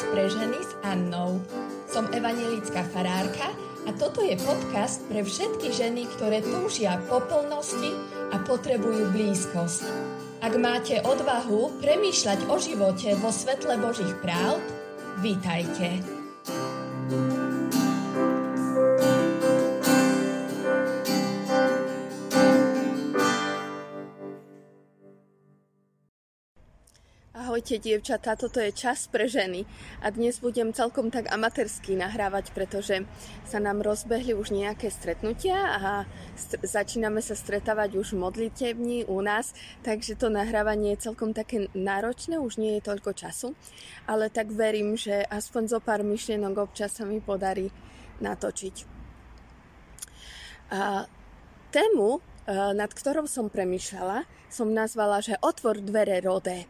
Čas pre ženy s Annou. Som evanelická farárka a toto je podcast pre všetky ženy, ktoré túžia po plnosti a potrebujú blízkosť. Ak máte odvahu premýšľať o živote vo svetle Božích práv, vítajte. Ahojte dievčatá, toto je čas pre ženy a dnes budem celkom tak amatérsky nahrávať, pretože sa nám rozbehli už nejaké stretnutia a st- začíname sa stretávať už modlitevní u nás, takže to nahrávanie je celkom také náročné, už nie je toľko času, ale tak verím, že aspoň zo pár myšlienok občas sa mi podarí natočiť. A tému, nad ktorou som premyšľala, som nazvala, že otvor dvere rodé.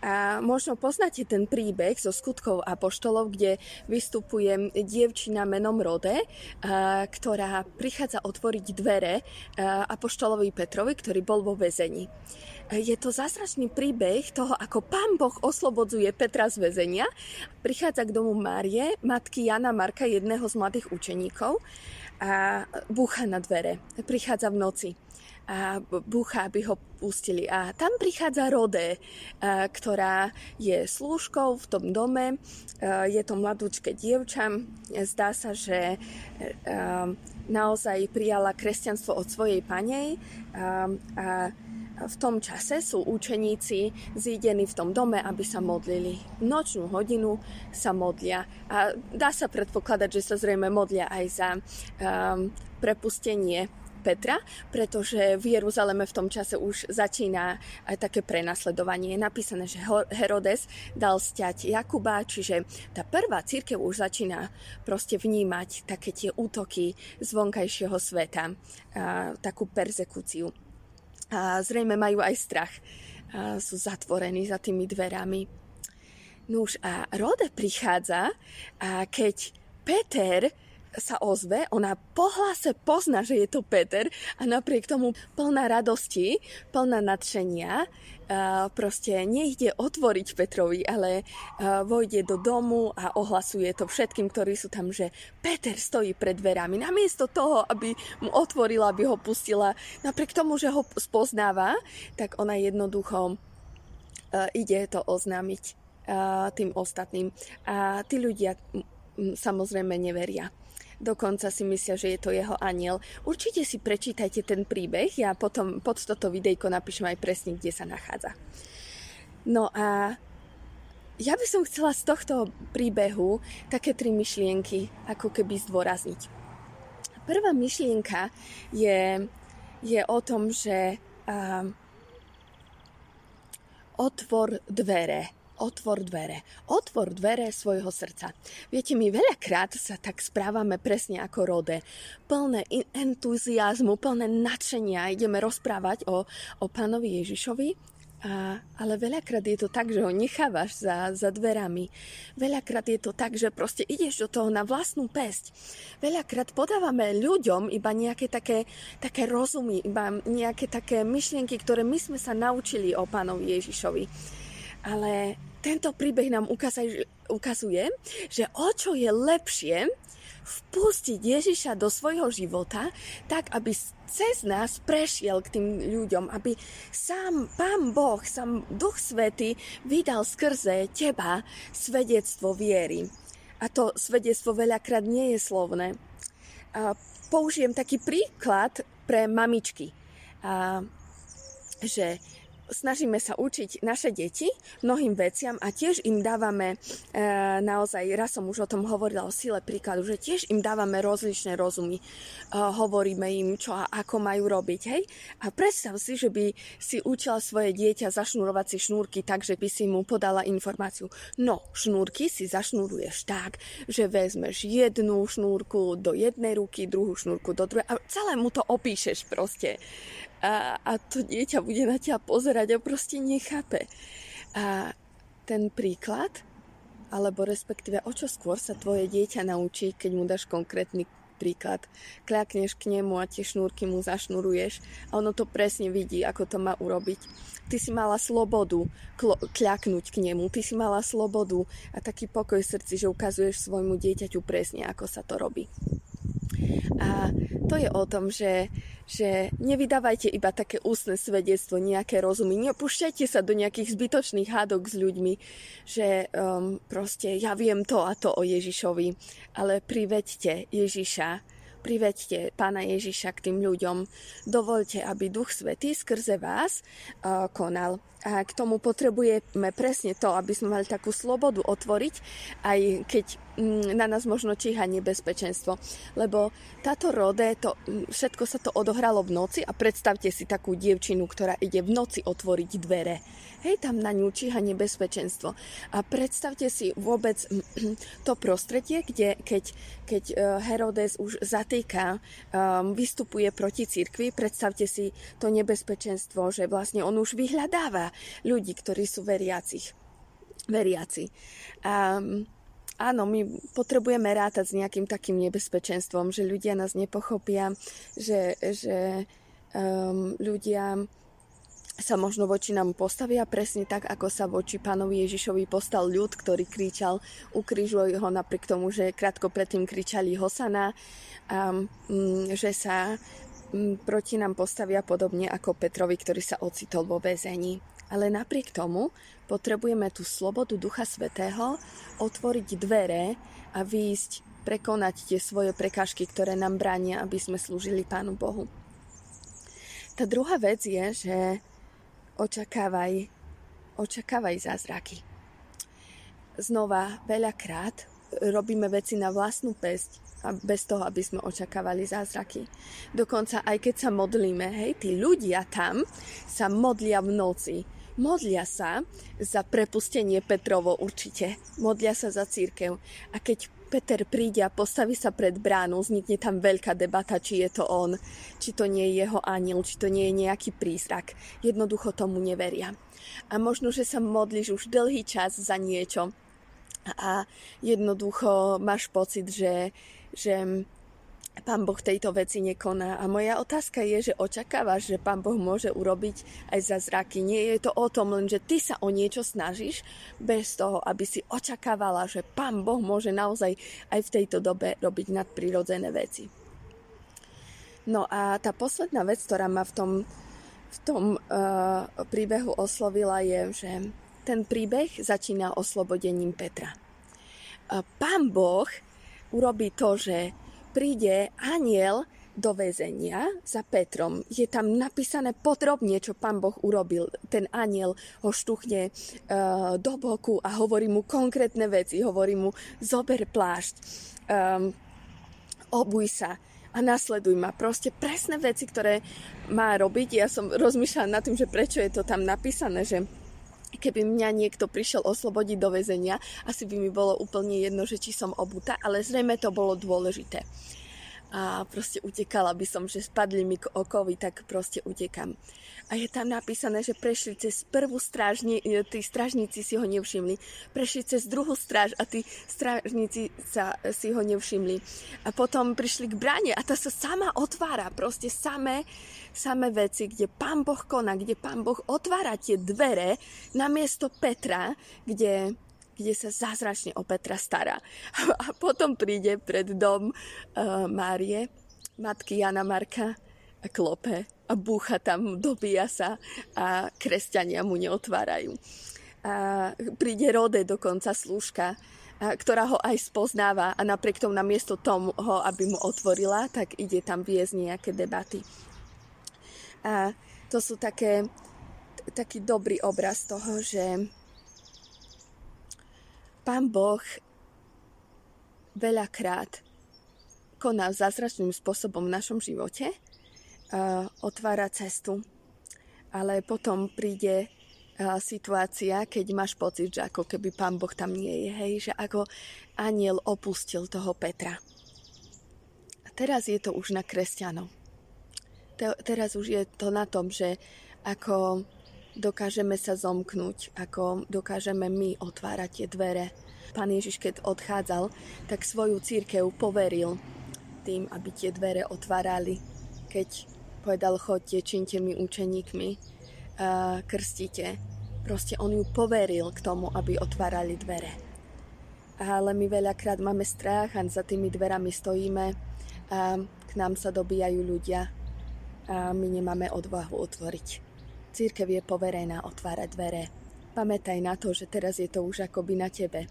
A možno poznáte ten príbeh zo skutkov apoštolov, kde vystupuje dievčina menom Rode, ktorá prichádza otvoriť dvere apoštolovi Petrovi, ktorý bol vo väzení. Je to zázračný príbeh toho, ako pán Boh oslobodzuje Petra z väzenia. Prichádza k domu Márie, matky Jana Marka, jedného z mladých učeníkov a búcha na dvere. Prichádza v noci a búcha, aby ho pustili. A tam prichádza Rode, ktorá je slúžkou v tom dome. Je to mladúčke dievča. Zdá sa, že naozaj prijala kresťanstvo od svojej panej a v tom čase sú učeníci zídení v tom dome, aby sa modlili. Nočnú hodinu sa modlia a dá sa predpokladať, že sa zrejme modlia aj za um, prepustenie Petra, pretože v Jeruzaleme v tom čase už začína aj také prenasledovanie. Je napísané, že Herodes dal stiať Jakuba, čiže tá prvá církev už začína proste vnímať také tie útoky z vonkajšieho sveta, takú persekúciu. A zrejme majú aj strach. A sú zatvorení za tými dverami. Nuž a Rode prichádza a keď Peter sa ozve, ona po hlase pozná, že je to Peter a napriek tomu plná radosti, plná nadšenia, proste nejde otvoriť Petrovi, ale vojde do domu a ohlasuje to všetkým, ktorí sú tam, že Peter stojí pred dverami. Namiesto toho, aby mu otvorila, aby ho pustila, napriek tomu, že ho spoznáva, tak ona jednoducho ide to oznámiť tým ostatným. A tí ľudia samozrejme neveria dokonca si myslia, že je to jeho aniel. Určite si prečítajte ten príbeh, ja potom pod toto videjko napíšem aj presne, kde sa nachádza. No a ja by som chcela z tohto príbehu také tri myšlienky ako keby zdôrazniť. Prvá myšlienka je, je o tom, že uh, otvor dvere otvor dvere. Otvor dvere svojho srdca. Viete, my veľakrát sa tak správame presne ako rode. Plné entuziasmu, plné nadšenia ideme rozprávať o, o pánovi Ježišovi, a, ale veľakrát je to tak, že ho nechávaš za, za dverami. Veľakrát je to tak, že proste ideš do toho na vlastnú pesť. Veľakrát podávame ľuďom iba nejaké také, také rozumy, iba nejaké také myšlienky, ktoré my sme sa naučili o pánovi Ježišovi. Ale tento príbeh nám ukazuje, že o čo je lepšie vpustiť Ježiša do svojho života, tak aby cez nás prešiel k tým ľuďom, aby sám Pán Boh, sám Duch Svety vydal skrze teba svedectvo viery. A to svedectvo veľakrát nie je slovné. A použijem taký príklad pre mamičky. A, že snažíme sa učiť naše deti mnohým veciam a tiež im dávame, e, naozaj, raz som už o tom hovorila o sile príkladu, že tiež im dávame rozličné rozumy. E, hovoríme im, čo a ako majú robiť, hej? A predstav si, že by si učila svoje dieťa zašnurovať si šnúrky tak, že by si mu podala informáciu. No, šnúrky si zašnúruješ tak, že vezmeš jednu šnúrku do jednej ruky, druhú šnúrku do druhej a celé mu to opíšeš proste a, a to dieťa bude na ťa pozerať a proste nechápe. A ten príklad, alebo respektíve o čo skôr sa tvoje dieťa naučí, keď mu dáš konkrétny napríklad. Kľakneš k nemu a tie šnúrky mu zašnuruješ a ono to presne vidí, ako to má urobiť. Ty si mala slobodu klo- kľaknúť k nemu, ty si mala slobodu a taký pokoj v srdci, že ukazuješ svojmu dieťaťu presne, ako sa to robí. A to je o tom, že, že nevydávajte iba také ústne svedectvo, nejaké rozumy. Nepúšťajte sa do nejakých zbytočných hádok s ľuďmi, že um, proste ja viem to a to o Ježišovi, ale priveďte Ježiša priveďte Pána Ježiša k tým ľuďom. Dovolte, aby Duch Svetý skrze vás uh, konal. A k tomu potrebujeme presne to, aby sme mali takú slobodu otvoriť, aj keď mm, na nás možno číha nebezpečenstvo. Lebo táto rode, to, mm, všetko sa to odohralo v noci a predstavte si takú dievčinu, ktorá ide v noci otvoriť dvere. Hej, tam na ňu číha nebezpečenstvo. A predstavte si vôbec to prostredie, kde keď, keď e, Herodes už zatýka, um, vystupuje proti cirkvi, predstavte si to nebezpečenstvo, že vlastne on už vyhľadáva ľudí, ktorí sú veriacich. veriaci. A, áno, my potrebujeme rátať s nejakým takým nebezpečenstvom, že ľudia nás nepochopia, že, že um, ľudia sa možno voči nám postavia presne tak, ako sa voči pánovi Ježišovi postal ľud, ktorý kričal, ukrižuj ho napriek tomu, že krátko predtým kričali Hosana, um, že sa um, proti nám postavia podobne ako Petrovi, ktorý sa ocitol vo väzení. Ale napriek tomu potrebujeme tú slobodu Ducha Svetého otvoriť dvere a výjsť, prekonať tie svoje prekážky, ktoré nám bránia, aby sme slúžili Pánu Bohu. Tá druhá vec je, že očakávaj, očakávaj zázraky. Znova, veľakrát robíme veci na vlastnú pesť a bez toho, aby sme očakávali zázraky. Dokonca aj keď sa modlíme, hej, tí ľudia tam sa modlia v noci modlia sa za prepustenie Petrovo určite. Modlia sa za církev. A keď Peter príde a postaví sa pred bránu, vznikne tam veľká debata, či je to on, či to nie je jeho aniel, či to nie je nejaký prízrak. Jednoducho tomu neveria. A možno, že sa modlíš už dlhý čas za niečo a jednoducho máš pocit, že, že Pán Boh tejto veci nekoná. A moja otázka je, že očakávaš, že Pán Boh môže urobiť aj za zraky. Nie je to o tom len, že ty sa o niečo snažíš, bez toho, aby si očakávala, že Pán Boh môže naozaj aj v tejto dobe robiť nadprirodzené veci. No a tá posledná vec, ktorá ma v tom, v tom uh, príbehu oslovila, je, že ten príbeh začína oslobodením Petra. Uh, pán Boh urobí to, že príde aniel do väzenia za Petrom. Je tam napísané podrobne, čo pán Boh urobil. Ten aniel ho štuchne uh, do boku a hovorí mu konkrétne veci. Hovorí mu, zober plášť, um, obuj sa a nasleduj ma. Proste presné veci, ktoré má robiť. Ja som rozmýšľala nad tým, že prečo je to tam napísané, že keby mňa niekto prišiel oslobodiť do väzenia, asi by mi bolo úplne jedno, že či som obutá, ale zrejme to bolo dôležité. A proste utekala by som, že spadli mi okovy, tak proste utekam. A je tam napísané, že prešli cez prvú strážni, e, tí strážnici si ho nevšimli. Prešli cez druhú stráž a tí strážnici sa, si ho nevšimli. A potom prišli k bráne a tá sa sama otvára. Proste samé, samé veci, kde pán Boh koná, kde pán Boh otvára tie dvere na miesto Petra, kde kde sa zázračne o Petra stará. A potom príde pred dom uh, Márie, matky Jana Marka klope a búcha tam, dobíja sa a kresťania mu neotvárajú. A príde Rode dokonca slúžka, ktorá ho aj spoznáva a napriek tomu namiesto toho, aby mu otvorila, tak ide tam viesť nejaké debaty. A to sú také, taký dobrý obraz toho, že Pán Boh veľakrát koná zázračným spôsobom v našom živote otvára cestu. Ale potom príde situácia, keď máš pocit, že ako keby pán Boh tam nie je, hej, že ako aniel opustil toho Petra. A teraz je to už na kresťanov. Te, teraz už je to na tom, že ako dokážeme sa zomknúť, ako dokážeme my otvárať tie dvere. Pán Ježiš, keď odchádzal, tak svoju církev poveril tým, aby tie dvere otvárali. Keď povedal, chodte, činte mi učeníkmi, uh, krstite. Proste on ju poveril k tomu, aby otvárali dvere. Ale my veľakrát máme strach a za tými dverami stojíme a k nám sa dobíjajú ľudia a my nemáme odvahu otvoriť. Církev je poverená otvárať dvere. Pamätaj na to, že teraz je to už akoby na tebe.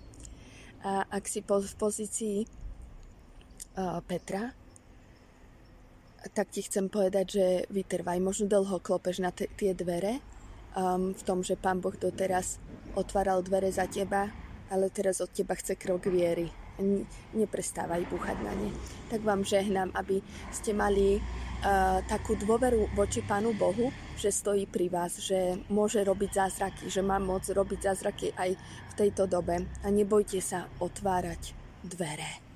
A ak si po, v pozícii uh, Petra, tak ti chcem povedať, že vytrvaj. Možno dlho klopeš na t- tie dvere, um, v tom, že Pán Boh doteraz otváral dvere za teba, ale teraz od teba chce krok viery. Neprestávaj búchať na ne. Tak vám žehnám, aby ste mali uh, takú dôveru voči Pánu Bohu, že stojí pri vás, že môže robiť zázraky, že má moc robiť zázraky aj v tejto dobe. A nebojte sa otvárať dvere.